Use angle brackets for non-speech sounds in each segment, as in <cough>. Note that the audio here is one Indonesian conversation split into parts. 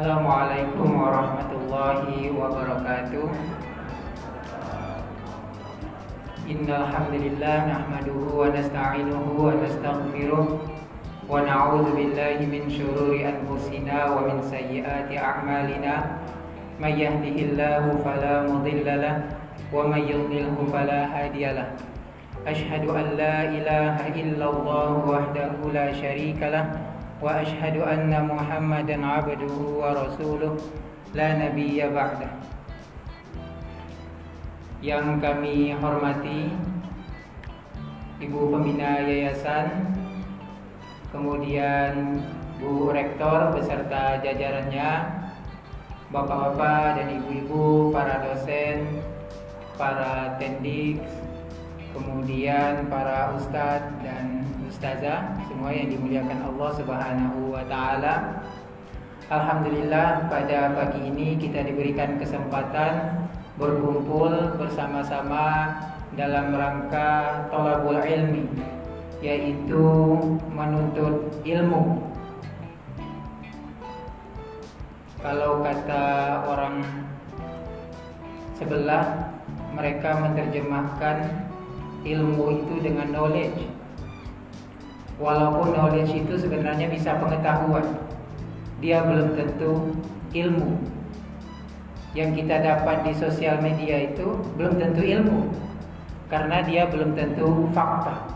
Assalamualaikum warahmatullahi wabarakatuh. Innal hamdalillah nahmaduhu wa nasta'inuhu wa nastaghfiruh wa na'udzu billahi min shururi anfusina wa min sayyiati a'malina. May yahdihillahu fala mudilla wa may yudlilhu fala hadiya lahu Ashhadu an la ilaha illallah wahdahu la syarika lahu anna Muhammadan 'abduhu wa rasuluh. La nabiyya ba'dah yang kami hormati Ibu Pembina Yayasan kemudian Bu Rektor beserta jajarannya Bapak-bapak dan ibu-ibu, para dosen, para tendik, kemudian para ustadz dan ustazah semua yang dimuliakan Allah Subhanahu wa taala. Alhamdulillah pada pagi ini kita diberikan kesempatan berkumpul bersama-sama dalam rangka tolabul ilmi yaitu menuntut ilmu kalau kata orang sebelah mereka menerjemahkan ilmu itu dengan knowledge walaupun knowledge itu sebenarnya bisa pengetahuan dia belum tentu ilmu. Yang kita dapat di sosial media itu belum tentu ilmu karena dia belum tentu fakta.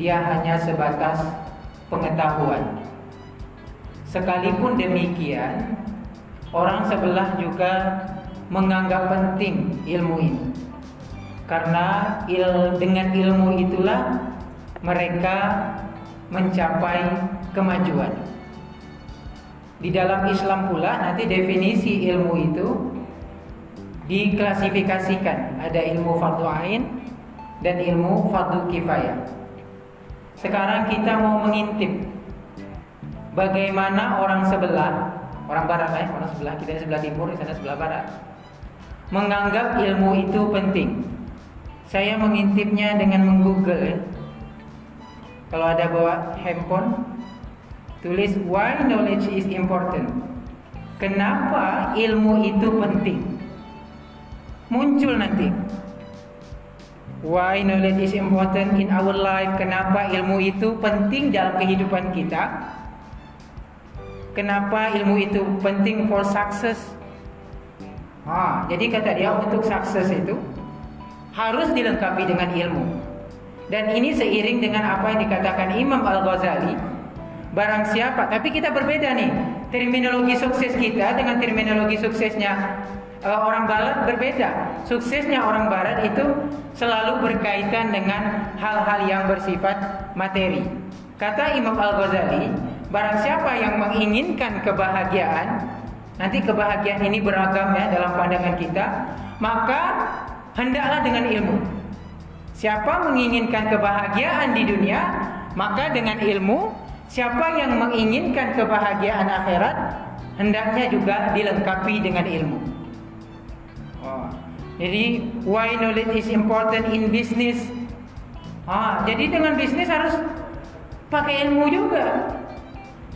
Dia hanya sebatas pengetahuan. Sekalipun demikian orang sebelah juga menganggap penting ilmu ini. Karena il, dengan ilmu itulah mereka mencapai kemajuan di dalam Islam pula nanti definisi ilmu itu diklasifikasikan. Ada ilmu fardu ain dan ilmu fardu kifayah. Sekarang kita mau mengintip bagaimana orang sebelah, orang barat ya, orang sebelah kita di sebelah timur, di sana sebelah barat, menganggap ilmu itu penting. Saya mengintipnya dengan menggoogle ya. Kalau ada bawa handphone, Tulis why knowledge is important. Kenapa ilmu itu penting? Muncul nanti. Why knowledge is important in our life? Kenapa ilmu itu penting dalam kehidupan kita? Kenapa ilmu itu penting for success? Ah, jadi kata dia untuk sukses itu harus dilengkapi dengan ilmu. Dan ini seiring dengan apa yang dikatakan Imam Al-Ghazali barang siapa tapi kita berbeda nih. Terminologi sukses kita dengan terminologi suksesnya uh, orang barat berbeda. Suksesnya orang barat itu selalu berkaitan dengan hal-hal yang bersifat materi. Kata Imam Al-Ghazali barang siapa yang menginginkan kebahagiaan nanti kebahagiaan ini beragam ya dalam pandangan kita maka hendaklah dengan ilmu siapa menginginkan kebahagiaan di dunia maka dengan ilmu Siapa yang menginginkan kebahagiaan akhirat hendaknya juga dilengkapi dengan ilmu. Oh. Jadi why knowledge is important in business? Ah, jadi dengan bisnis harus pakai ilmu juga.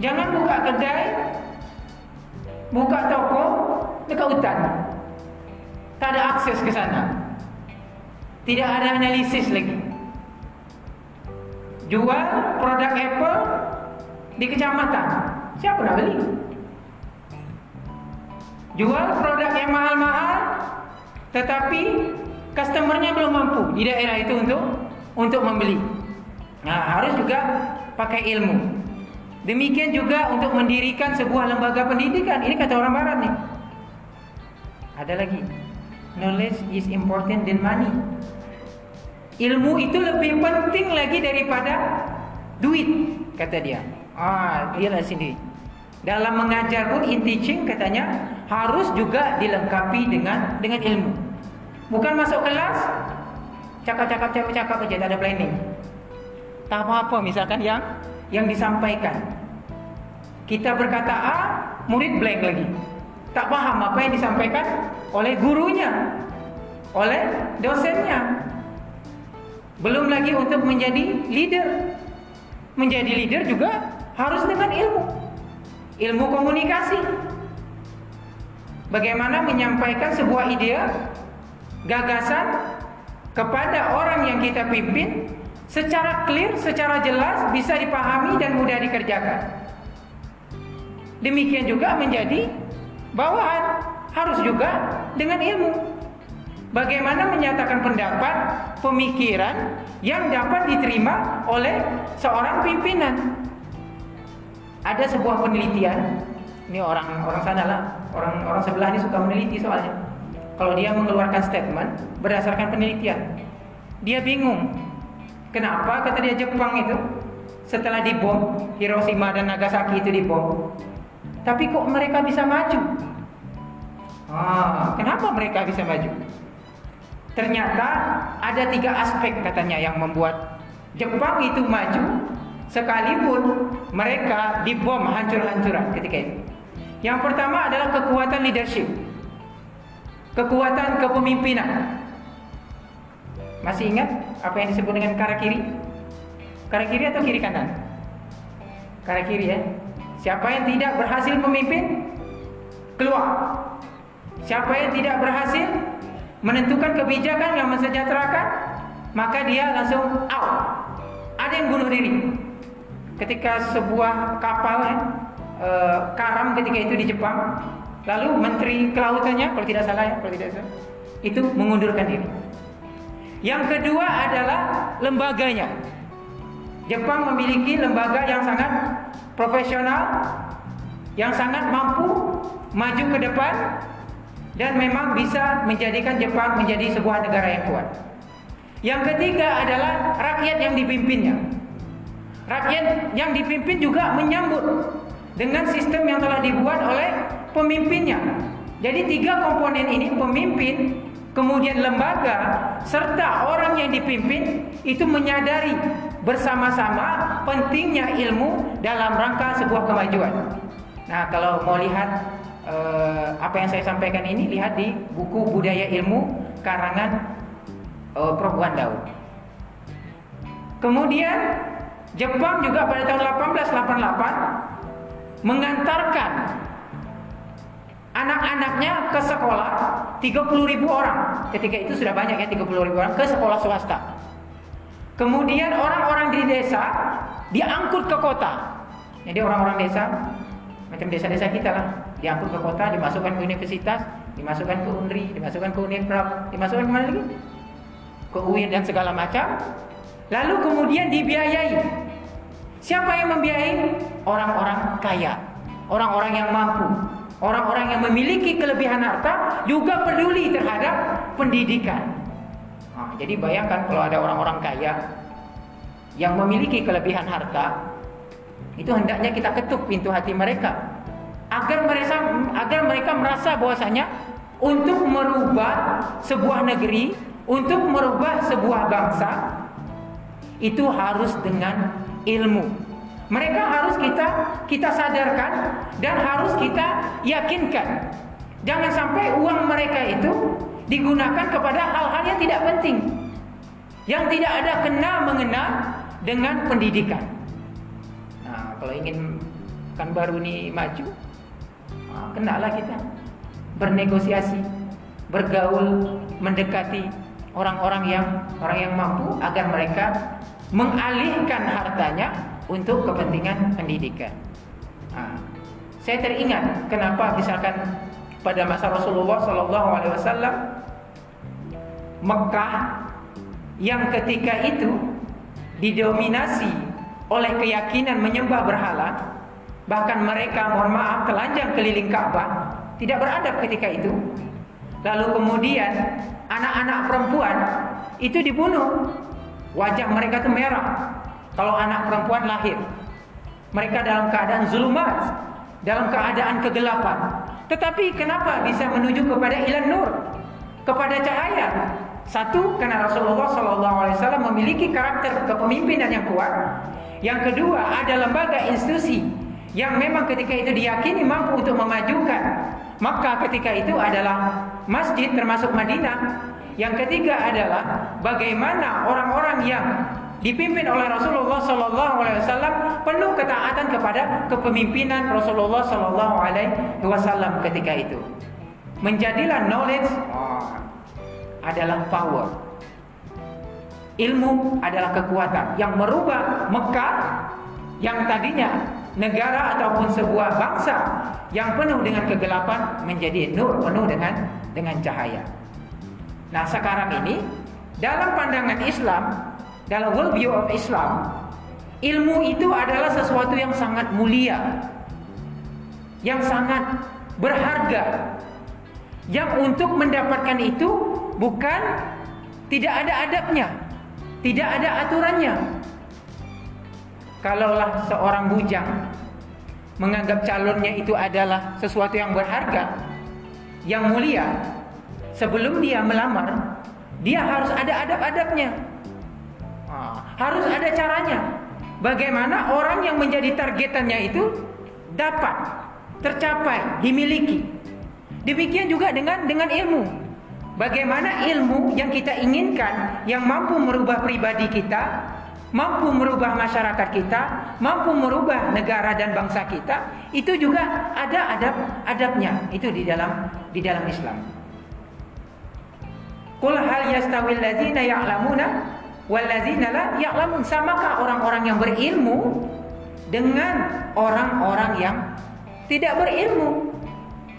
Jangan buka kedai, buka toko dekat hutan. Tak ada akses ke sana. Tidak ada analisis lagi. Jual produk Apple di kecamatan. Siapa nak beli? Jual produk yang mahal-mahal tetapi customernya belum mampu di daerah itu untuk untuk membeli. Nah, harus juga pakai ilmu. Demikian juga untuk mendirikan sebuah lembaga pendidikan. Ini kata orang barat nih. Ada lagi. Knowledge is important than money. Ilmu itu lebih penting lagi daripada duit, kata dia. Ah, lihatlah sini. Dalam mengajar pun in teaching katanya harus juga dilengkapi dengan dengan ilmu. Bukan masuk kelas cakap-cakap cakap-cakap aja tak ada planning. Tak apa-apa misalkan yang yang disampaikan. Kita berkata A, murid blank lagi. Tak paham apa yang disampaikan oleh gurunya, oleh dosennya. Belum lagi untuk menjadi leader. Menjadi leader juga harus dengan ilmu. Ilmu komunikasi. bagaimana menyampaikan sebuah ide, gagasan kepada orang yang kita pimpin secara clear, secara jelas, bisa dipahami dan mudah dikerjakan. Demikian juga menjadi bawahan, harus juga dengan ilmu. Bagaimana menyatakan pendapat, pemikiran yang dapat diterima oleh seorang pimpinan. Ada sebuah penelitian, ini orang orang sana lah, orang orang sebelah ini suka meneliti soalnya. Kalau dia mengeluarkan statement berdasarkan penelitian, dia bingung. Kenapa kata dia Jepang itu setelah dibom Hiroshima dan Nagasaki itu dibom, tapi kok mereka bisa maju? Ah, kenapa mereka bisa maju? Ternyata ada tiga aspek katanya yang membuat Jepang itu maju sekalipun mereka dibom hancur-hancuran ketika itu. Yang pertama adalah kekuatan leadership. Kekuatan kepemimpinan. Masih ingat apa yang disebut dengan kara kiri? Kara kiri atau kiri kanan? Kara kiri ya. Siapa yang tidak berhasil memimpin keluar. Siapa yang tidak berhasil menentukan kebijakan yang mensejahterakan, maka dia langsung out. Ada yang bunuh diri ketika sebuah kapal ya, e, karam ketika itu di Jepang, lalu Menteri Kelautannya, kalau tidak salah ya, kalau tidak salah, itu mengundurkan diri. Yang kedua adalah lembaganya. Jepang memiliki lembaga yang sangat profesional, yang sangat mampu maju ke depan dan memang bisa menjadikan Jepang menjadi sebuah negara yang kuat. Yang ketiga adalah rakyat yang dipimpinnya. Rakyat yang dipimpin juga menyambut dengan sistem yang telah dibuat oleh pemimpinnya. Jadi tiga komponen ini pemimpin, kemudian lembaga, serta orang yang dipimpin itu menyadari bersama-sama pentingnya ilmu dalam rangka sebuah kemajuan. Nah, kalau mau lihat eh, apa yang saya sampaikan ini, lihat di buku Budaya Ilmu karangan eh, Prof. Daud. Kemudian Jepang juga pada tahun 1888 mengantarkan anak-anaknya ke sekolah 30 ribu orang. Ketika itu sudah banyak ya 30 ribu orang ke sekolah swasta. Kemudian orang-orang di desa diangkut ke kota. Jadi orang-orang desa macam desa-desa kita lah diangkut ke kota, dimasukkan ke universitas, dimasukkan ke UNRI, dimasukkan ke Universitas, dimasukkan ke mana lagi? Ke UIN dan segala macam. Lalu kemudian dibiayai Siapa yang membiayai? Orang-orang kaya, orang-orang yang mampu, orang-orang yang memiliki kelebihan harta juga peduli terhadap pendidikan. Nah, jadi bayangkan kalau ada orang-orang kaya yang memiliki kelebihan harta, itu hendaknya kita ketuk pintu hati mereka agar mereka agar mereka merasa bahwasanya untuk merubah sebuah negeri, untuk merubah sebuah bangsa itu harus dengan ilmu. Mereka harus kita kita sadarkan dan harus kita yakinkan. Jangan sampai uang mereka itu digunakan kepada hal-hal yang tidak penting. Yang tidak ada kena mengena dengan pendidikan. Nah, kalau ingin kan baru ini maju, kenalah kita bernegosiasi, bergaul, mendekati orang-orang yang orang yang mampu agar mereka mengalihkan hartanya untuk kepentingan pendidikan. Nah, saya teringat kenapa misalkan pada masa Rasulullah Shallallahu Alaihi Wasallam Mekah yang ketika itu didominasi oleh keyakinan menyembah berhala, bahkan mereka mohon maaf telanjang keliling Ka'bah, tidak beradab ketika itu. Lalu kemudian anak-anak perempuan itu dibunuh Wajah mereka itu merah. Kalau anak perempuan lahir. Mereka dalam keadaan zulumat. Dalam keadaan kegelapan. Tetapi kenapa bisa menuju kepada ilan nur? Kepada cahaya. Satu, karena Rasulullah SAW memiliki karakter kepemimpinan yang kuat. Yang kedua, ada lembaga institusi yang memang ketika itu diyakini mampu untuk memajukan. Maka ketika itu adalah masjid termasuk Madinah yang ketiga adalah bagaimana orang-orang yang dipimpin oleh Rasulullah Sallallahu Alaihi Wasallam penuh ketaatan kepada kepemimpinan Rasulullah Sallallahu Alaihi Wasallam ketika itu. Menjadilah knowledge oh, adalah power. Ilmu adalah kekuatan yang merubah Mekah yang tadinya negara ataupun sebuah bangsa yang penuh dengan kegelapan menjadi nur penuh dengan dengan cahaya. Nah, sekarang ini dalam pandangan Islam, dalam world view of Islam, ilmu itu adalah sesuatu yang sangat mulia. Yang sangat berharga. Yang untuk mendapatkan itu bukan tidak ada adabnya, tidak ada aturannya. Kalaulah seorang bujang menganggap calonnya itu adalah sesuatu yang berharga, yang mulia, sebelum dia melamar, dia harus ada adab-adabnya. Harus ada caranya. Bagaimana orang yang menjadi targetannya itu dapat tercapai, dimiliki. Demikian juga dengan dengan ilmu. Bagaimana ilmu yang kita inginkan yang mampu merubah pribadi kita, mampu merubah masyarakat kita, mampu merubah negara dan bangsa kita, itu juga ada adab-adabnya. Itu di dalam di dalam Islam. Qul hal yastawil ladzina ya'lamuna wal ladzina la ya'lamun? Samakah orang-orang yang berilmu dengan orang-orang yang tidak berilmu?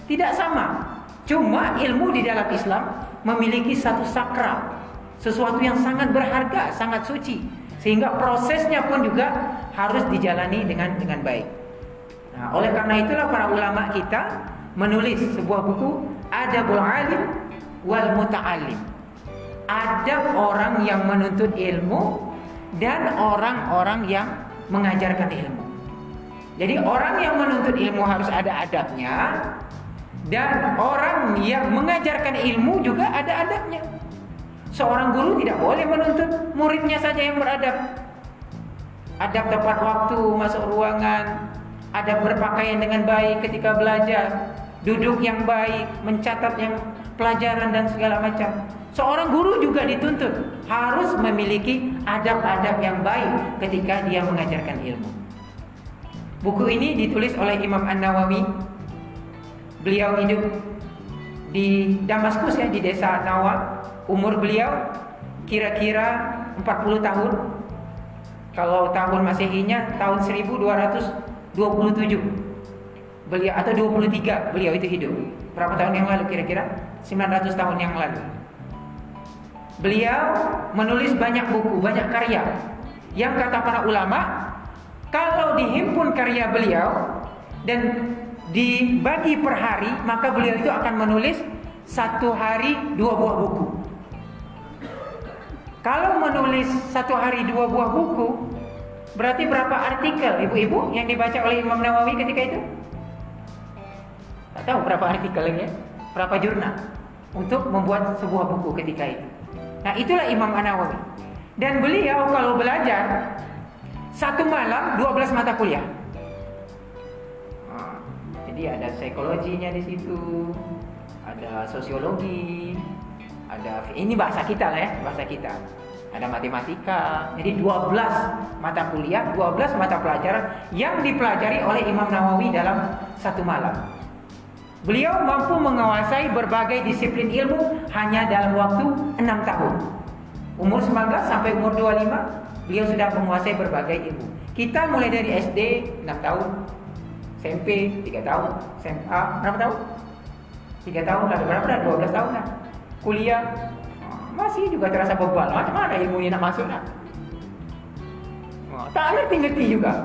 Tidak sama. Cuma ilmu di dalam Islam memiliki satu sakral, sesuatu yang sangat berharga, sangat suci, sehingga prosesnya pun juga harus dijalani dengan dengan baik. Nah, oleh karena itulah para ulama kita menulis sebuah buku Adabul Alim wal Muta'alim. Adab orang yang menuntut ilmu dan orang-orang yang mengajarkan ilmu. Jadi orang yang menuntut ilmu harus ada adabnya, dan orang yang mengajarkan ilmu juga ada adabnya. Seorang guru tidak boleh menuntut muridnya saja yang beradab. Adab tepat waktu masuk ruangan, adab berpakaian dengan baik ketika belajar, duduk yang baik, mencatat yang pelajaran dan segala macam. Seorang guru juga dituntut harus memiliki adab-adab yang baik ketika dia mengajarkan ilmu. Buku ini ditulis oleh Imam An-Nawawi Beliau hidup di Damaskus ya di desa Nawa. Umur beliau kira-kira 40 tahun. Kalau tahun Masehinya tahun 1227. Beliau atau 23 beliau itu hidup. Berapa tahun yang lalu kira-kira? 900 tahun yang lalu. Beliau menulis banyak buku, banyak karya. Yang kata para ulama, kalau dihimpun karya beliau dan dibagi per hari, maka beliau itu akan menulis satu hari dua buah buku. Kalau menulis satu hari dua buah buku, berarti berapa artikel ibu-ibu yang dibaca oleh Imam Nawawi ketika itu? Tak tahu berapa artikelnya, berapa jurnal untuk membuat sebuah buku ketika itu. Nah itulah Imam Nawawi. Dan beliau kalau belajar satu malam 12 mata kuliah. Jadi ada psikologinya di situ, ada sosiologi, ada ini bahasa kita lah ya, bahasa kita. Ada matematika. Jadi 12 mata kuliah, 12 mata pelajaran yang dipelajari oleh Imam Nawawi dalam satu malam. Beliau mampu menguasai berbagai disiplin ilmu hanya dalam waktu 6 tahun. Umur 19 sampai umur 25, beliau sudah menguasai berbagai ilmu. Kita mulai dari SD 6 tahun, SMP 3 tahun, SMA berapa tahun? 3 tahun lah, berapa dah? 12 tahun lah. Kuliah masih juga terasa bebal. Macam mana ilmu ini nak masuk nak? Tak ngerti-ngerti juga.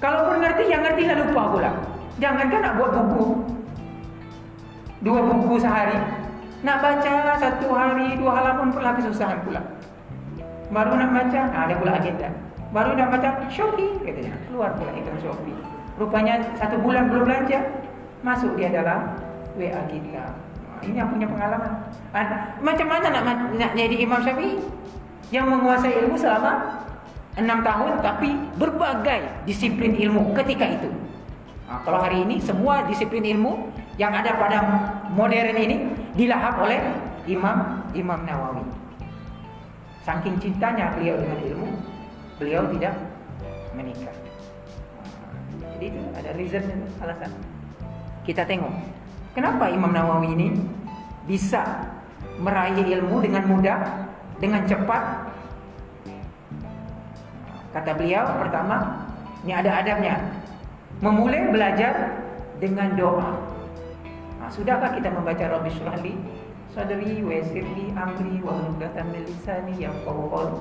Kalau pun ngerti, yang ngerti lah lupa pula. Jangankan nak buat buku. Dua buku sehari. Nak baca satu hari, dua halaman pula kesusahan pula. Baru nak baca, nah, ada pula agenda. Baru nak baca, Shopee katanya. Keluar pula itu Shopee. Rupanya satu bulan belum belanja, masuk dia dalam WA kita. Ini yang punya pengalaman. Macam mana nak, nak jadi Imam Syafi'i yang menguasai ilmu selama enam tahun, tapi berbagai disiplin ilmu ketika itu. Nah, kalau hari ini semua disiplin ilmu yang ada pada modern ini dilahap oleh Imam Imam Nawawi. Saking cintanya beliau dengan ilmu, beliau tidak menikah. Jadi itu ada reason alasan. Kita tengok Kenapa Imam Nawawi ini bisa meraih ilmu dengan mudah, dengan cepat? Kata beliau pertama, ini ada adabnya. Memulai belajar dengan doa. Nah, sudahkah kita membaca Rabbi Syrahli sadri wa yassirli amri wa hludatan min lisani yafqahu qawli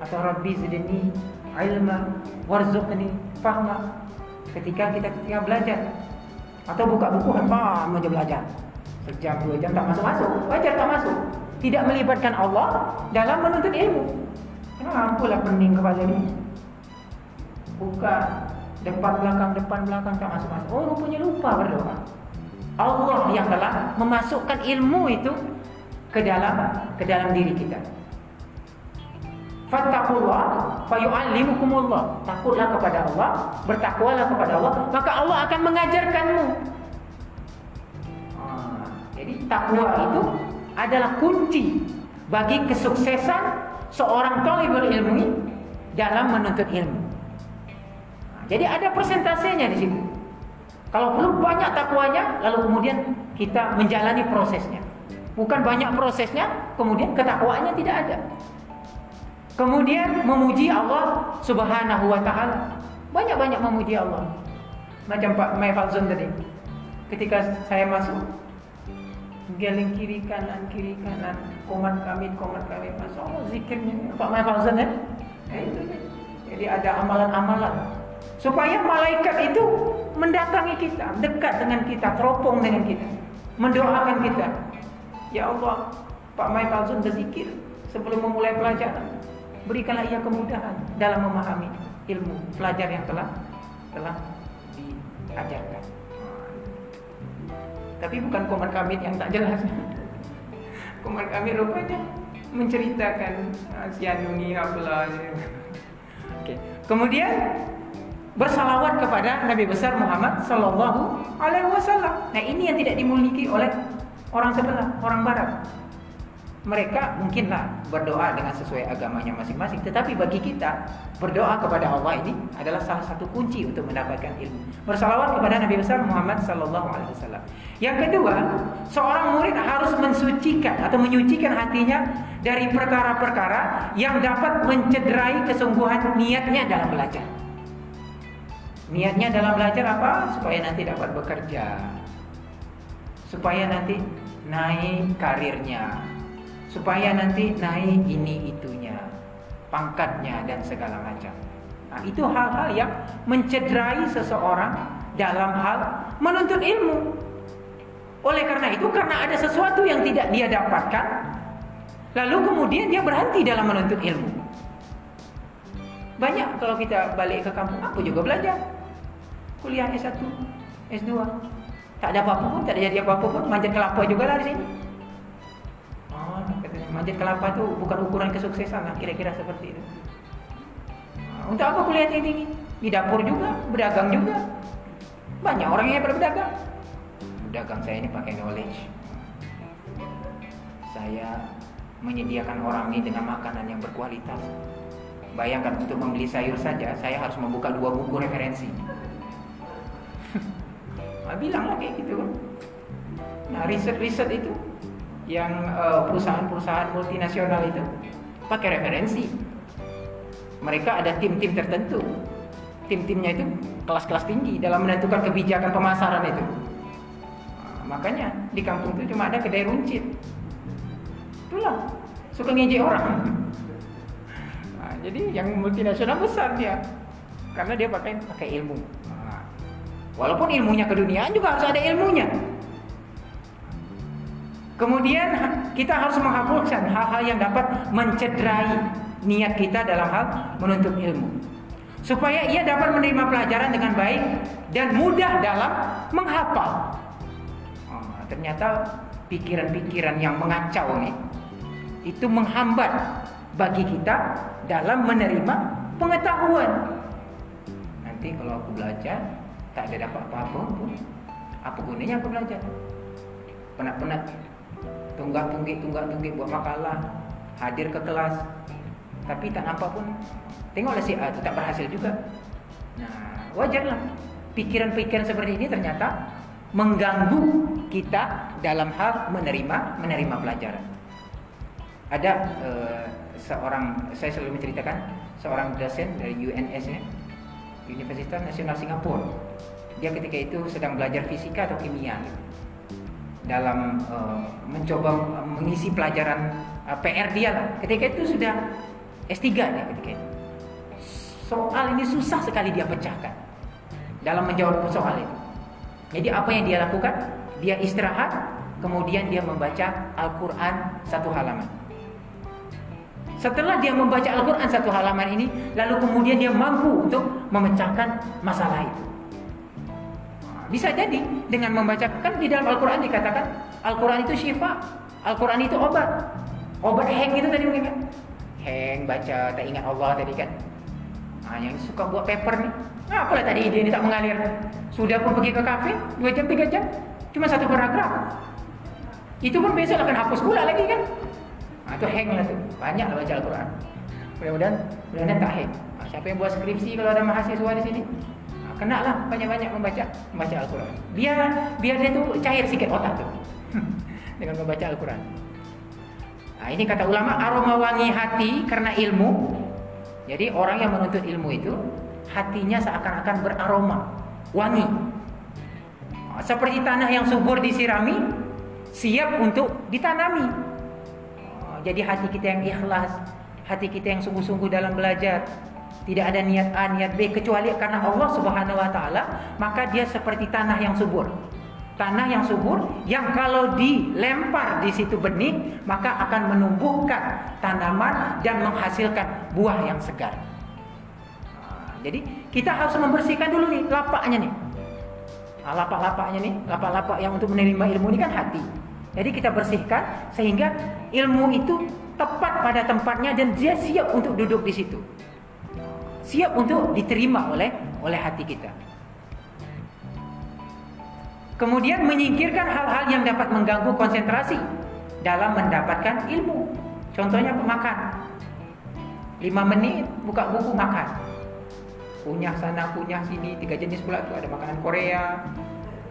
atau Rabbi zidni ilma warzuqni fahma ketika kita ketika belajar atau buka buku apa? Aja belajar. Sejam dua jam tak masuk masuk wajar tak masuk. Tidak melibatkan Allah dalam menuntut ilmu. Kenapa lah pening kepala ini buka depan belakang depan belakang tak masuk masuk oh rupanya lupa berdoa. Allah yang telah memasukkan ilmu itu ke dalam ke dalam diri kita Fattaqullah fayu'allimukumullah. Takutlah kepada Allah, bertakwalah kepada Allah, maka Allah akan mengajarkanmu. Ah, jadi takwa itu adalah kunci bagi kesuksesan seorang talibul ilmu dalam menuntut ilmu. Ah, jadi ada persentasenya di situ. Kalau perlu banyak takwanya, lalu kemudian kita menjalani prosesnya. Bukan banyak prosesnya, kemudian ketakwaannya tidak ada. Kemudian memuji Allah Subhanahu wa taala. Banyak-banyak memuji Allah. Macam Pak Mai Falzon tadi. Ketika saya masuk Geling kiri kanan kiri kanan komat kami komat kami masuk Allah zikirnya Pak Mai Falzon ya. Itu Jadi ada amalan-amalan supaya malaikat itu mendatangi kita, dekat dengan kita, teropong dengan kita, mendoakan kita. Ya Allah, Pak Mai Falzon berzikir sebelum memulai pelajaran. Berikanlah ia kemudahan dalam memahami ilmu pelajar yang telah telah diajarkan. Tapi bukan komat kami yang tak jelas. <laughs> Komat kami rupanya menceritakan ah, sianungi apalah. <laughs> Oke. Kemudian bersalawat kepada Nabi besar Muhammad Sallallahu Alaihi Wasallam. Nah ini yang tidak dimiliki oleh orang sebelah, orang barat mereka mungkinlah berdoa dengan sesuai agamanya masing-masing. Tetapi bagi kita berdoa kepada Allah ini adalah salah satu kunci untuk mendapatkan ilmu. Bersalawat kepada Nabi besar Muhammad sallallahu alaihi wasallam. Yang kedua seorang murid harus mensucikan atau menyucikan hatinya dari perkara-perkara yang dapat mencederai kesungguhan niatnya dalam belajar. Niatnya dalam belajar apa? Supaya nanti dapat bekerja. Supaya nanti naik karirnya supaya nanti naik ini itunya, pangkatnya dan segala macam. Nah, itu hal-hal yang mencederai seseorang dalam hal menuntut ilmu. Oleh karena itu, karena ada sesuatu yang tidak dia dapatkan, lalu kemudian dia berhenti dalam menuntut ilmu. Banyak kalau kita balik ke kampung, aku juga belajar. Kuliah S1, S2. Tak ada apa-apa pun, tak ada jadi apa-apa pun, manjat kelapa juga lah di sini. Manjat kelapa itu bukan ukuran kesuksesan lah, kira-kira seperti itu. Nah, untuk apa kuliah tinggi? Di dapur juga, berdagang juga. Banyak orang yang berdagang. Berdagang saya ini pakai knowledge. Saya menyediakan orang ini dengan makanan yang berkualitas. Bayangkan untuk membeli sayur saja, saya harus membuka dua buku referensi. <laughs> bilang kayak gitu. Nah, riset-riset itu yang eh, perusahaan-perusahaan multinasional itu pakai referensi. Mereka ada tim-tim tertentu. Tim-timnya itu kelas-kelas tinggi dalam menentukan kebijakan pemasaran itu. Nah, makanya di kampung itu cuma ada kedai runcit. Itulah suka ngejek orang. <laughs> Nah, jadi yang multinasional besar dia karena dia pakai pakai ilmu. Nah, walaupun ilmunya keduniaan juga harus ada ilmunya. Kemudian kita harus menghapuskan hal-hal yang dapat mencederai niat kita dalam hal menuntut ilmu. Supaya ia dapat menerima pelajaran dengan baik dan mudah dalam menghafal. Oh, ternyata pikiran-pikiran yang mengacau nih itu menghambat bagi kita dalam menerima pengetahuan. Nanti kalau aku belajar tak ada dapat apa-apa pun, apa gunanya aku belajar? Penat-penat tunggak tunggik tunggak tunggik buat makalah hadir ke kelas tapi tak nampak pun tengoklah si A itu tak berhasil juga nah wajarlah pikiran-pikiran seperti ini ternyata mengganggu kita dalam hal menerima menerima pelajaran. Ada uh, seorang saya selalu menceritakan seorang dosen dari UNS ya, Universitas Nasional Singapura. Dia ketika itu sedang belajar fisika atau kimia dalam uh, mencoba mengisi pelajaran uh, PR dia lah. Ketika itu sudah S3 dia ketika itu. Soal ini susah sekali dia pecahkan dalam menjawab soal itu. Jadi apa yang dia lakukan? Dia istirahat, kemudian dia membaca Al-Quran satu halaman. Setelah dia membaca Al-Quran satu halaman ini, lalu kemudian dia mampu untuk memecahkan masalah itu. Bisa jadi dengan membaca kan di dalam Al-Quran dikatakan Al-Quran itu syifa, Al-Quran itu obat. Obat heng itu tadi mungkin kan? Heng baca tak ingat Allah tadi kan. Nah, yang suka buat paper nih. Nah, apalah tadi ide ini tak mengalir. Sudah pun pergi ke kafe, dua jam tiga jam, cuma satu paragraf. Itu pun besok akan hapus pula lagi kan. Nah, itu hang lah tuh. Banyak lah baca Al-Quran. Mudah-mudahan, mudah-mudahan tak hang. Nah, siapa yang buat skripsi kalau ada mahasiswa di sini? Kena lah banyak-banyak membaca membaca Al-Quran. Biar biar dia tuh cair sikit otak tuh <laughs> dengan membaca Al-Quran. Nah, ini kata ulama aroma wangi hati karena ilmu. Jadi orang yang menuntut ilmu itu hatinya seakan-akan beraroma, wangi. Seperti tanah yang subur disirami, siap untuk ditanami. Jadi hati kita yang ikhlas, hati kita yang sungguh-sungguh dalam belajar, tidak ada niat A, niat B kecuali karena Allah Subhanahu wa taala, maka dia seperti tanah yang subur. Tanah yang subur yang kalau dilempar di situ benih, maka akan menumbuhkan tanaman dan menghasilkan buah yang segar. Jadi kita harus membersihkan dulu nih lapaknya nih. lapak-lapaknya nih, lapak-lapak yang untuk menerima ilmu ini kan hati. Jadi kita bersihkan sehingga ilmu itu tepat pada tempatnya dan dia siap untuk duduk di situ. Siap untuk diterima oleh oleh hati kita. Kemudian menyingkirkan hal-hal yang dapat mengganggu konsentrasi dalam mendapatkan ilmu. Contohnya pemakan. 5 menit buka buku makan. Punya sana, punya sini, tiga jenis pula tuh ada makanan Korea,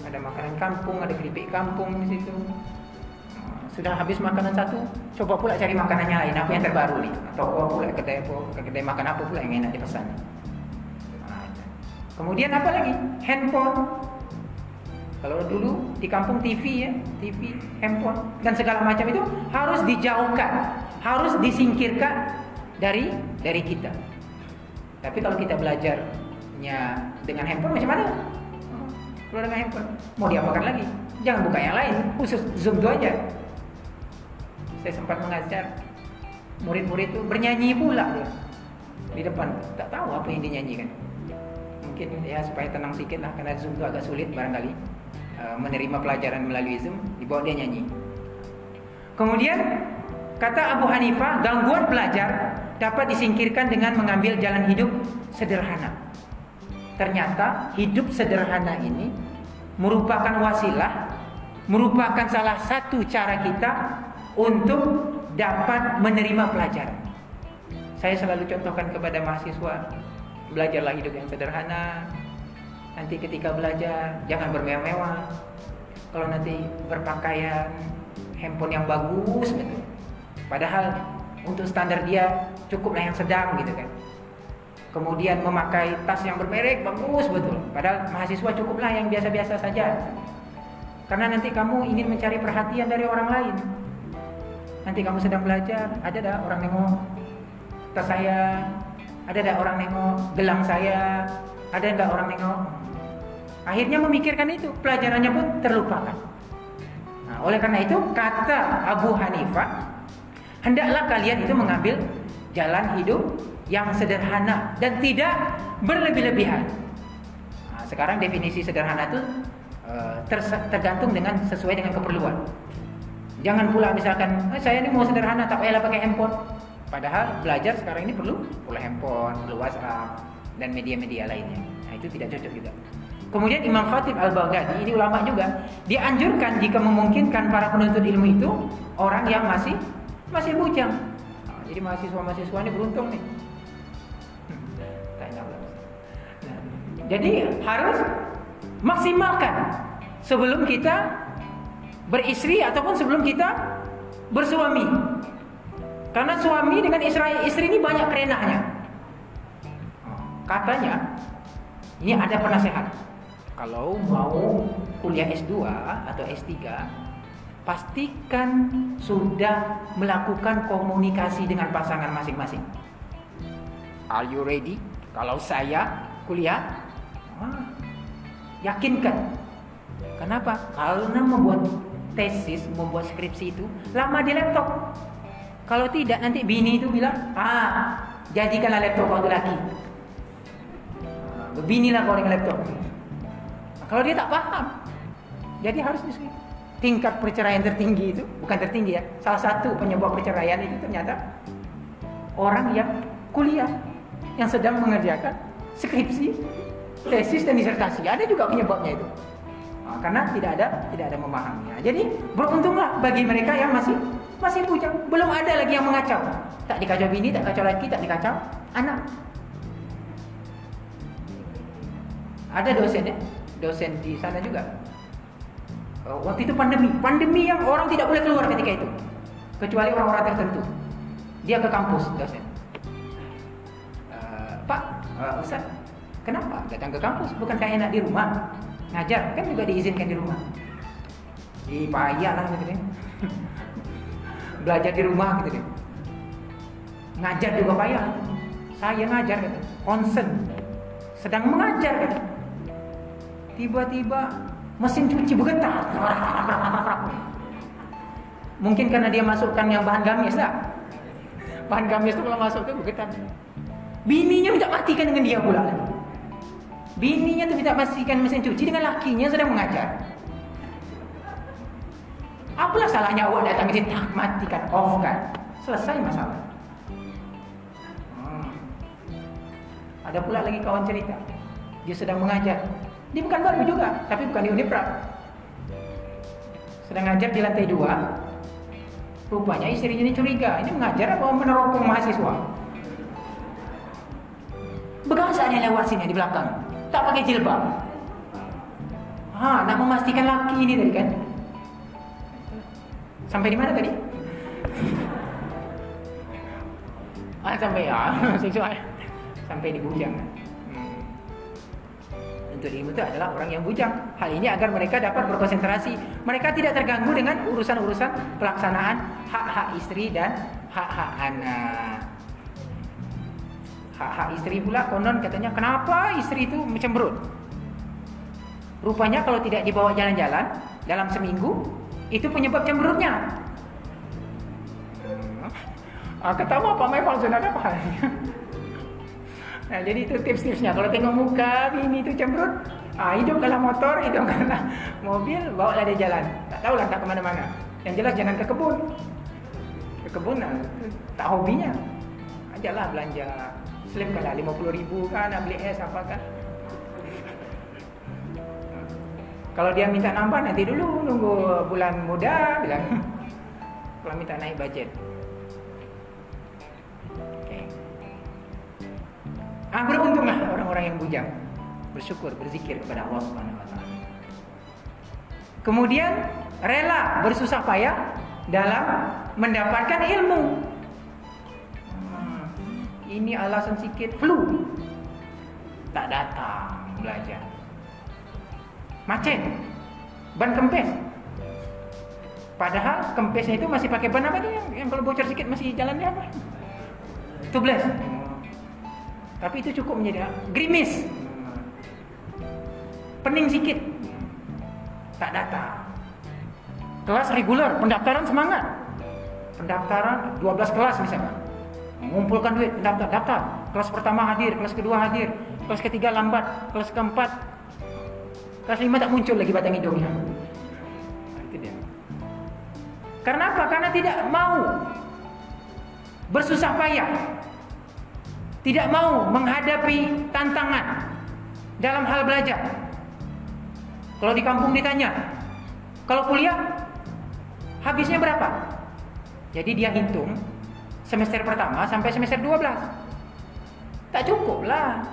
ada makanan kampung, ada keripik kampung di situ sudah habis makanan satu, coba pula cari makanannya lain, apa yang terbaru nih? Apa pula kedai apa, kedai makan apa pula yang enak dipesan? Nah, kemudian apa lagi? Handphone. Kalau dulu di kampung TV ya, TV, handphone dan segala macam itu harus dijauhkan, harus disingkirkan dari dari kita. Tapi kalau kita belajarnya dengan handphone macam mana? Kalau dengan handphone, mau diapakan lagi? Jangan buka yang lain, khusus Zoom itu aja saya sempat mengajar murid-murid itu bernyanyi pula dia. Di depan. Tak tahu apa yang dinyanyikan. Mungkin ya supaya tenang sedikit lah karena zoom itu agak sulit barangkali. Uh, menerima pelajaran melalui zoom dibawa dia nyanyi. Kemudian kata Abu Hanifah gangguan belajar dapat disingkirkan dengan mengambil jalan hidup sederhana. Ternyata hidup sederhana ini merupakan wasilah merupakan salah satu cara kita untuk dapat menerima pelajaran. Saya selalu contohkan kepada mahasiswa, belajarlah hidup yang sederhana. Nanti ketika belajar jangan bermewah-mewah. Kalau nanti berpakaian handphone yang bagus gitu. Padahal untuk standar dia cukuplah yang sedang gitu kan. Kemudian memakai tas yang bermerek bagus betul. Padahal mahasiswa cukuplah yang biasa-biasa saja. Karena nanti kamu ingin mencari perhatian dari orang lain. Nanti kamu sedang belajar, ada dah orang nengok tas saya, ada dah orang nengok gelang saya, ada enggak orang nengok. Akhirnya memikirkan itu, pelajarannya pun terlupakan. Nah, oleh karena itu kata Abu Hanifah, hendaklah kalian itu mengambil jalan hidup yang sederhana dan tidak berlebih-lebihan. Nah, sekarang definisi sederhana itu uh, tergantung dengan sesuai dengan keperluan. Jangan pula misalkan eh, saya ini mau sederhana tak payahlah pakai handphone. Padahal belajar sekarang ini perlu perlu handphone, perlu WhatsApp dan media-media lainnya. Nah, itu tidak cocok juga. Kemudian Imam Khatib Al-Baghdadi ini ulama juga dianjurkan jika memungkinkan para penuntut ilmu itu orang yang masih masih bujang. Nah, jadi mahasiswa-mahasiswa ini beruntung nih. Hmm, nah, jadi harus maksimalkan sebelum kita beristri ataupun sebelum kita bersuami. Karena suami dengan istri, istri ini banyak kerenahnya. Katanya, ini ada penasehat. Kalau mau kuliah S2 atau S3, pastikan sudah melakukan komunikasi dengan pasangan masing-masing. Are you ready? Kalau saya kuliah, ah, yakinkan. Kenapa? Karena membuat tesis, membuat skripsi itu lama di laptop. Kalau tidak nanti bini itu bilang, ah jadikanlah laptop kau lagi. Binilah kau dengan laptop. Kalau dia tak paham, jadi harus diskusi. Tingkat perceraian tertinggi itu bukan tertinggi ya. Salah satu penyebab perceraian itu ternyata orang yang kuliah yang sedang mengerjakan skripsi, tesis dan disertasi. Ada juga penyebabnya itu. Nah, karena tidak ada tidak ada memahaminya. Jadi beruntunglah bagi mereka yang masih masih bujang. Belum ada lagi yang mengacau. Tak dikacau bini, tak kacau lagi, tak dikacau anak. Ada dosen ya, dosen di sana juga. Oh, waktu itu pandemi, pandemi yang orang tidak boleh keluar ketika itu, kecuali orang-orang tertentu. Dia ke kampus dosen. Uh, Pak, uh, Ustaz, kenapa datang ke kampus? Bukan kayak enak di rumah? Ngajar kan juga diizinkan di rumah. Di payah lah gitu deh. <laughs> Belajar di rumah gitu deh. Ngajar juga payah. Saya ngajar gitu. Konsen. Sedang mengajar gitu. Tiba-tiba mesin cuci bergetar. <laughs> Mungkin karena dia masukkan yang bahan gamis lah. Bahan gamis itu kalau masuk ke bergetar. Bininya minta matikan dengan dia pula. Bininya minta matikan mesin cuci dengan lakinya sedang mengajar. Apalah salahnya awak datang ke sini tak matikan off kan? Selesai masalah. Hmm. Ada pula lagi kawan cerita. Dia sedang mengajar. Dia bukan baru juga, tapi bukan di Unipra. Sedang ngajar di lantai dua. Rupanya istrinya ini curiga. Ini mengajar apa meneropong mahasiswa? Begasannya lewat sini di belakang tak pakai jilbab. Ha, nak memastikan laki ini tadi kan. Sampai di mana tadi? <laughs> ah, sampai <laughs> ya, seksual. Sampai di bujang. Hmm. Untuk ilmu itu adalah orang yang bujang. Hal ini agar mereka dapat berkonsentrasi. Mereka tidak terganggu dengan urusan-urusan pelaksanaan hak-hak istri dan hak-hak anak hak-hak istri pula konon katanya kenapa istri itu cemberut rupanya kalau tidak dibawa jalan-jalan dalam seminggu itu penyebab cemberutnya ah, ketawa Pak Mai Falzon ada apa <laughs> nah jadi itu tips-tipsnya. Kalau tengok muka ini itu cemberut ah, hidupkanlah motor hidupkanlah <laughs> mobil bawa lah dia jalan. Tak tahulah tak ke mana-mana. Yang jelas jangan ke kebun. Ke kebun nah, tak hobinya. Ajalah belanja Slim kan lah 50 ribu kan nak beli es apa kan Kalau dia minta nambah nanti dulu nunggu bulan muda bilang <laughs> kalau minta naik budget. Okay. Ah beruntunglah orang-orang yang bujang bersyukur berzikir kepada Allah Subhanahu Wa Taala. Kemudian rela bersusah payah dalam mendapatkan ilmu ini alasan sikit flu. Tak datang belajar. Macet. Ban kempes. Padahal kempesnya itu masih pakai ban apa tuh yang, yang kalau bocor sikit masih jalannya apa? Tubeless. Tapi itu cukup menjadi grimis. Pening sikit. Tak datang. Kelas reguler pendaftaran semangat. Pendaftaran 12 kelas misalnya mengumpulkan duit, daftar, daftar. Kelas pertama hadir, kelas kedua hadir, kelas ketiga lambat, kelas keempat, kelas lima tak muncul lagi batang hidungnya. Karena apa? Karena tidak mau bersusah payah, tidak mau menghadapi tantangan dalam hal belajar. Kalau di kampung ditanya, kalau kuliah habisnya berapa? Jadi dia hitung semester pertama sampai semester 12 tak cukup lah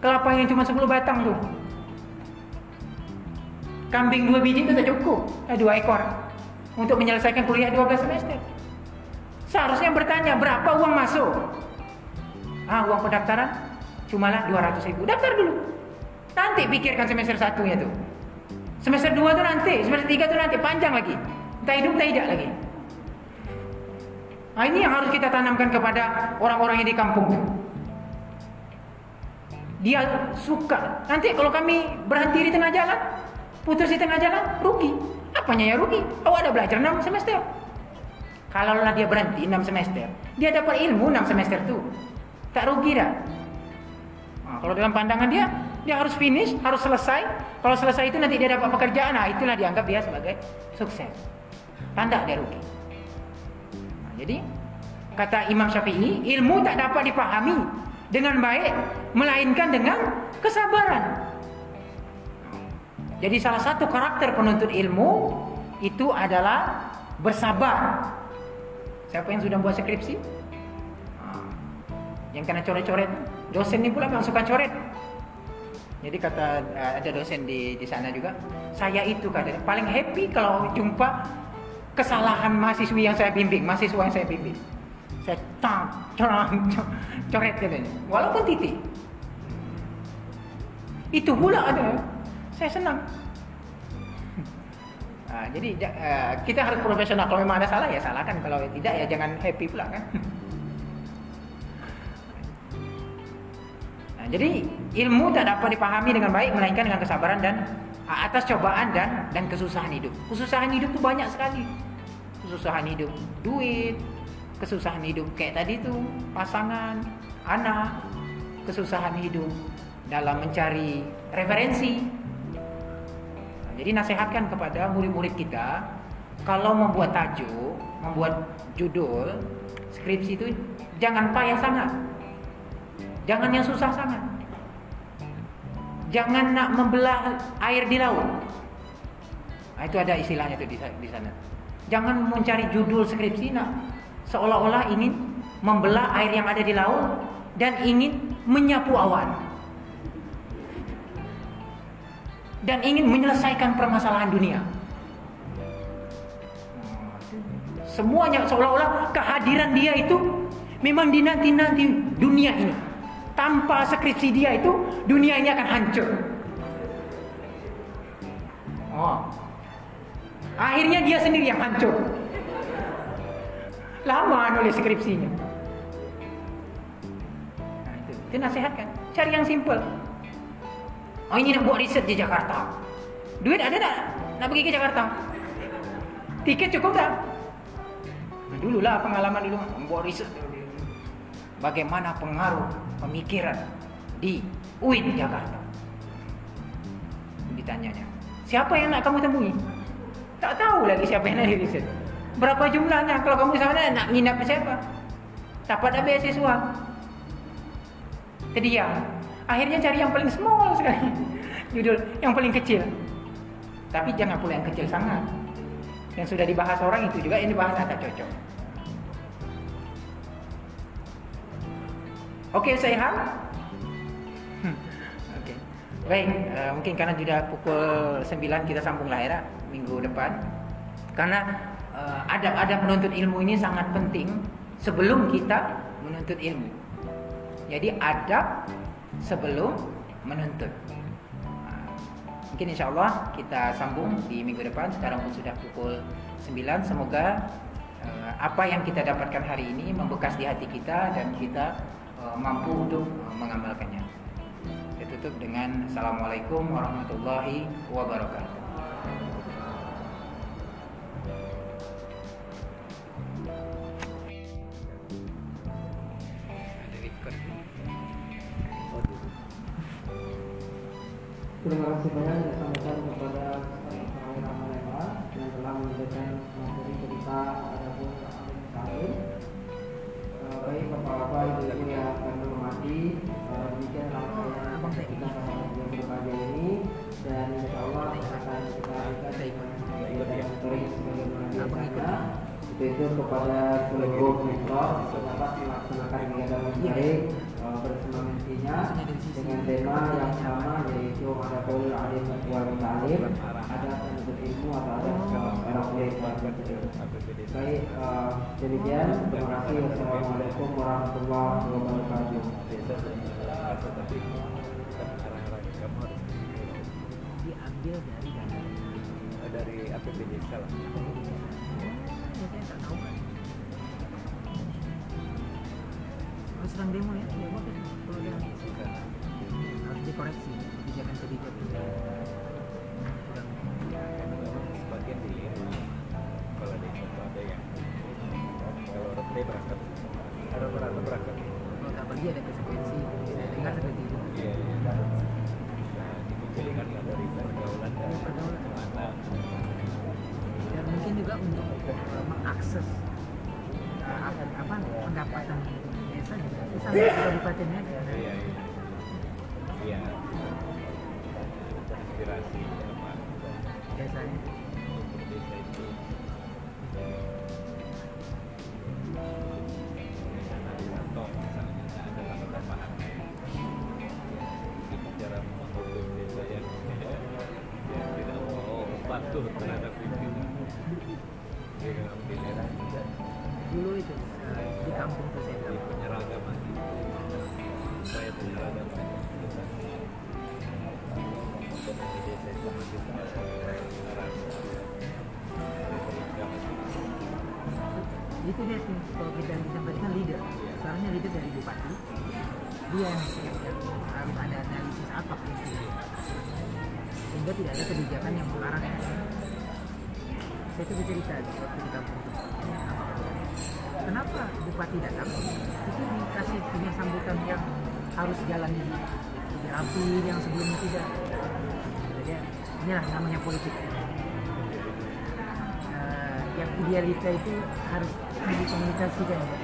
kelapa yang cuma 10 batang tuh Kambing dua biji itu tak cukup. Eh, dua ekor. Untuk menyelesaikan kuliah 12 semester. Seharusnya bertanya berapa uang masuk. Ah, uang pendaftaran cumalah 200 ribu. Daftar dulu. Nanti pikirkan semester satunya tuh. Semester 2 tuh nanti, semester 3 tuh nanti panjang lagi. Entah hidup entah tidak lagi. Nah, ini yang harus kita tanamkan kepada orang-orang yang di kampung. Dia suka. Nanti kalau kami berhenti di tengah jalan, putus di tengah jalan, rugi. Apanya ya rugi? Oh ada belajar 6 semester. Kalau lah dia berhenti 6 semester, dia dapat ilmu 6 semester tuh. Tak rugi dah. Nah, kalau dalam pandangan dia, dia harus finish, harus selesai. Kalau selesai itu nanti dia dapat pekerjaan, nah itulah dianggap dia sebagai sukses. Tanda dia rugi. Jadi kata Imam Syafi'i, ilmu tak dapat dipahami dengan baik, melainkan dengan kesabaran. Jadi salah satu karakter penuntut ilmu itu adalah bersabar. Siapa yang sudah buat skripsi? Yang kena coret-coret. Dosen ini pula memang suka coret. Jadi kata ada dosen di di sana juga, saya itu kata paling happy kalau jumpa kesalahan mahasiswi yang saya bimbing, mahasiswa yang saya bimbing. Saya tang, coret katanya. Walaupun titik. Itu pula ada saya senang. Nah, jadi uh, kita harus profesional. Kalau memang ada salah ya salahkan. Kalau tidak ya jangan happy pula kan. Jadi ilmu tak dapat dipahami dengan baik melainkan dengan kesabaran dan atas cobaan dan dan kesusahan hidup. Kesusahan hidup itu banyak sekali. Kesusahan hidup duit, kesusahan hidup kayak tadi tuh pasangan, anak, kesusahan hidup dalam mencari referensi, jadi nasihatkan kepada murid-murid kita kalau membuat tajuk, membuat judul skripsi itu jangan payah sangat. Jangan yang susah sangat. Jangan nak membelah air di laut. Nah, itu ada istilahnya di, di sana. Jangan mencari judul skripsi nak seolah-olah ingin membelah air yang ada di laut dan ingin menyapu awan. dan ingin menyelesaikan permasalahan dunia. Semuanya seolah-olah kehadiran dia itu memang dinanti-nanti dunia ini. Tanpa skripsi dia itu dunia ini akan hancur. Oh. Akhirnya dia sendiri yang hancur. Lama nulis skripsinya. Nah, itu, itu nasihat kan. Cari yang simple. Oh ini nak buat riset di Jakarta. Duit ada tak? Nak pergi ke Jakarta? Tiket cukup tak? Nah, dululah pengalaman dulu buat riset. Bagaimana pengaruh pemikiran di UIN Jakarta? Ditanyanya. Siapa yang nak kamu temui? Tak tahu lagi siapa yang nak riset. Berapa jumlahnya? Kalau kamu sana nak nginap siapa? Dapat ada beasiswa. Terdiam. Akhirnya cari yang paling small sekali. <laughs> Judul yang paling kecil. Tapi jangan pula yang kecil sangat. Yang sudah dibahas orang itu juga ini bahas agak cocok. Oke, saya Ham. Hmm, oke. Baik, uh, mungkin karena sudah pukul 9 kita sambung lahir minggu depan. Karena uh, adab-adab menuntut ilmu ini sangat penting sebelum kita menuntut ilmu. Jadi adab sebelum menuntut. Mungkin insya Allah kita sambung di minggu depan. Sekarang pun sudah pukul 9. Semoga uh, apa yang kita dapatkan hari ini membekas di hati kita dan kita mampu untuk uh, mengamalkannya. Saya tutup dengan Assalamualaikum warahmatullahi wabarakatuh. Terima kasih banyak yang disampaikan dengan tema yang sama yaitu ada poin alim wal mutalim, ada penuntut ilmu atau ada era kuliah wal Baik, uh, demikian. Terima kasih. Wassalamualaikum warahmatullahi wabarakatuh. diambil dari dana. Dari APBD desa lah. Biasanya tak tahu kan kalau sedang demo ya? Demo kan? Kalau ada harus dikoreksi. Kebijakan-kebijakan kurang memang sebagian dilihat kalau ada yang ada yang kalau dia berangkat. Rata-rata berangkat. Kalau tak pergi ada konsekuensi. Dengar seperti itu iya iya. Nah jadi kan nggak dari pergaulan dan Pergaulan. mana. Dan mungkin juga untuk uh, mengakses uh, apa, apa pendapatan desa juga di kabupatennya namanya politik Eh, yang idealita itu harus dikomunikasikan hmm.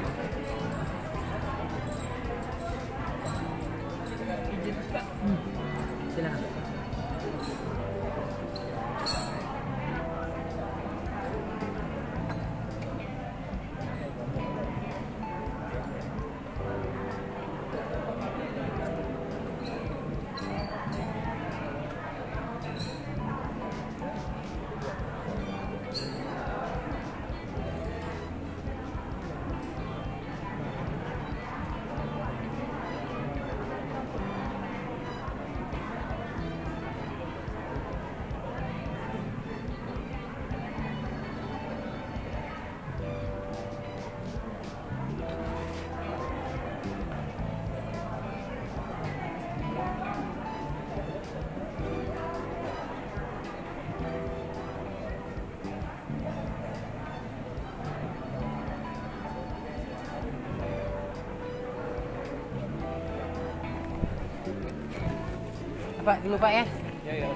Pak dulu Pak ya. ya ya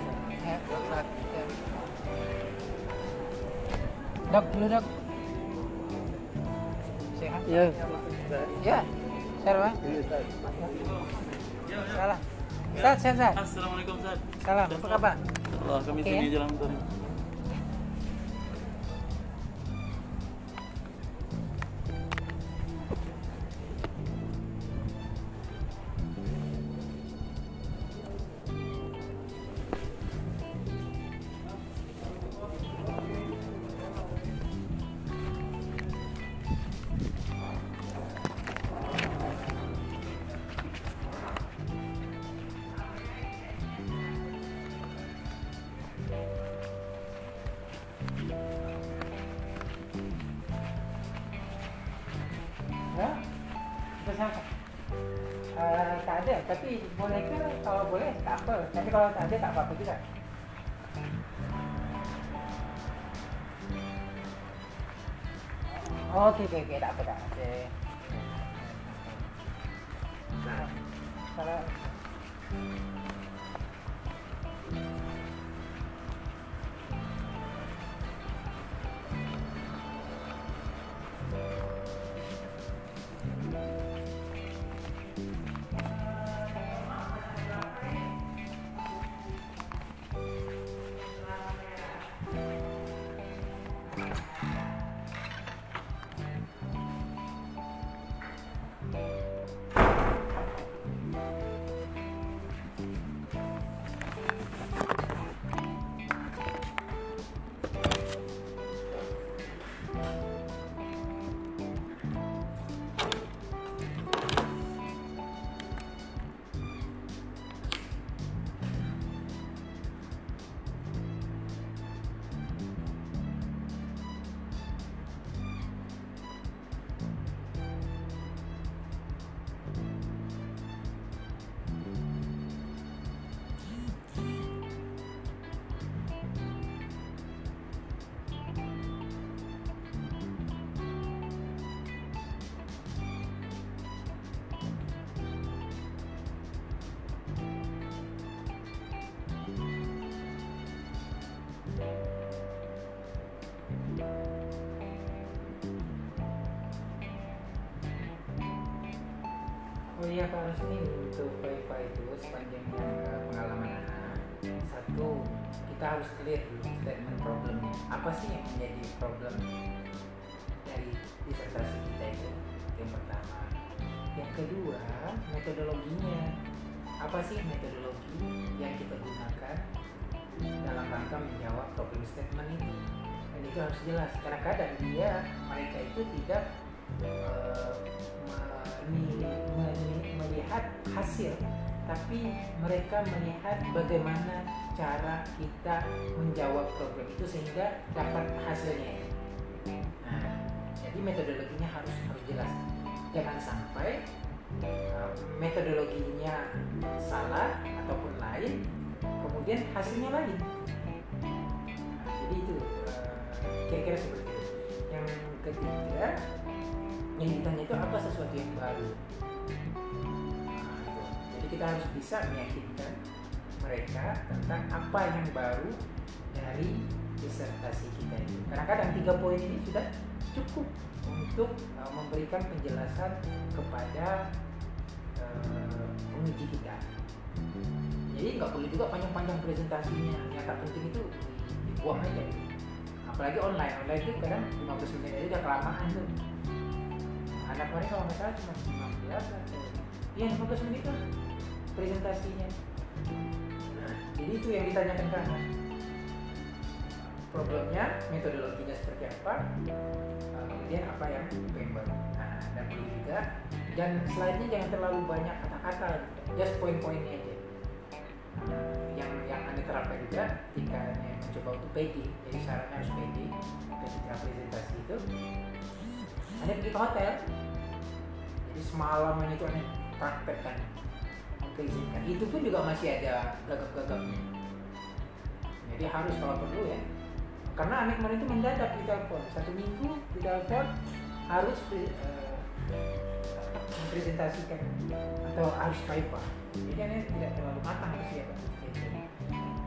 Ya, Pak. Ya. Dok, dulu dok. Sehat? Ya. Ya. Sehat Pak? Salam. Sehat, sehat, sehat. Assalamualaikum Ustaz. Salam, apa kabar? Allah kami sini ya. jalan Uh, tak ada, tapi boleh ke kalau boleh tak apa. Tapi kalau tak ada tak apa-apa juga. Okey, okey, okey, tak apa tak. Okey. Salam. Statement problemnya? Apa sih yang menjadi problem dari disertasi kita itu? Yang pertama. Yang kedua metodologinya. Apa sih metodologi yang kita gunakan dalam rangka menjawab problem statement itu? Dan itu harus jelas kadang-kadang dia mereka itu tidak eh, melihat hasil tapi mereka melihat bagaimana cara kita menjawab problem itu sehingga dapat hasilnya itu. Nah, jadi metodologinya harus harus jelas. Jangan sampai uh, metodologinya salah ataupun lain, kemudian hasilnya lain. Nah, jadi itu uh, kira-kira seperti itu. Yang ketiga, yang ditanya itu apa sesuatu yang baru. Nah. Jadi kita harus bisa meyakinkan mereka tentang apa yang baru dari disertasi kita itu. Kadang-kadang tiga poin ini sudah cukup untuk uh, memberikan penjelasan kepada uh, penguji kita. Jadi nggak perlu juga panjang-panjang presentasinya. Yang tak penting itu di- dibuang aja. Apalagi online, online itu kadang 15 menit aja udah kelamaan tuh. Anak kemarin kalau nggak salah cuma 15 atau Iya 15 menit lah presentasinya. Jadi itu yang ditanyakan ke. Problemnya, metodologinya seperti apa, uh, kemudian apa yang pengen. Nah, dan perlu juga dan slide-nya jangan terlalu banyak kata-kata, just poin-poinnya aja. Yang yang anda terapkan juga ketika mencoba untuk PD, jadi syaratnya harus PD ketika presentasi itu. Anda pergi ke hotel, jadi semalaman itu anda praktekkan keizinkan itu pun juga masih ada gagap-gagapnya. Jadi harus kalau perlu ya. Karena anak kemarin itu mendadak di telepon. Satu minggu di telepon harus eh, mempresentasikan atau harus kaipa jadi aneh tidak terlalu matang persiapan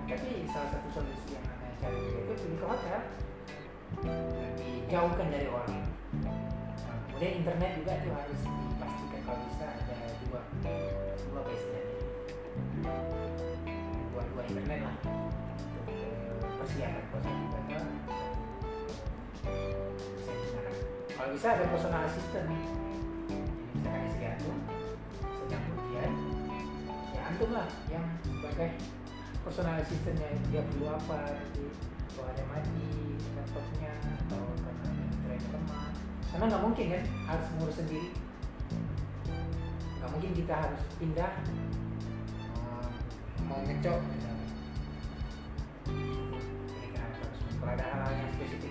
tapi salah satu solusi yang aneh cari itu pergi ke hotel. Dijauhkan dari orang. Kemudian internet juga itu harus dipastikan kalau bisa dua dua apa istilahnya dua dua internet lah. Untuk persiapan gagal bisa digunakan kalau bisa ada personal assistant jadi misalkan istri antum sedang ujian ya antum lah yang sebagai personal assistantnya dia perlu apa nanti kalau ada mati laptopnya atau karena baterainya lemah karena nggak mungkin kan harus ngurus sendiri nggak mungkin kita harus pindah uh, mau ngecok misalnya. Mereka harus ada hal-hal yang spesifik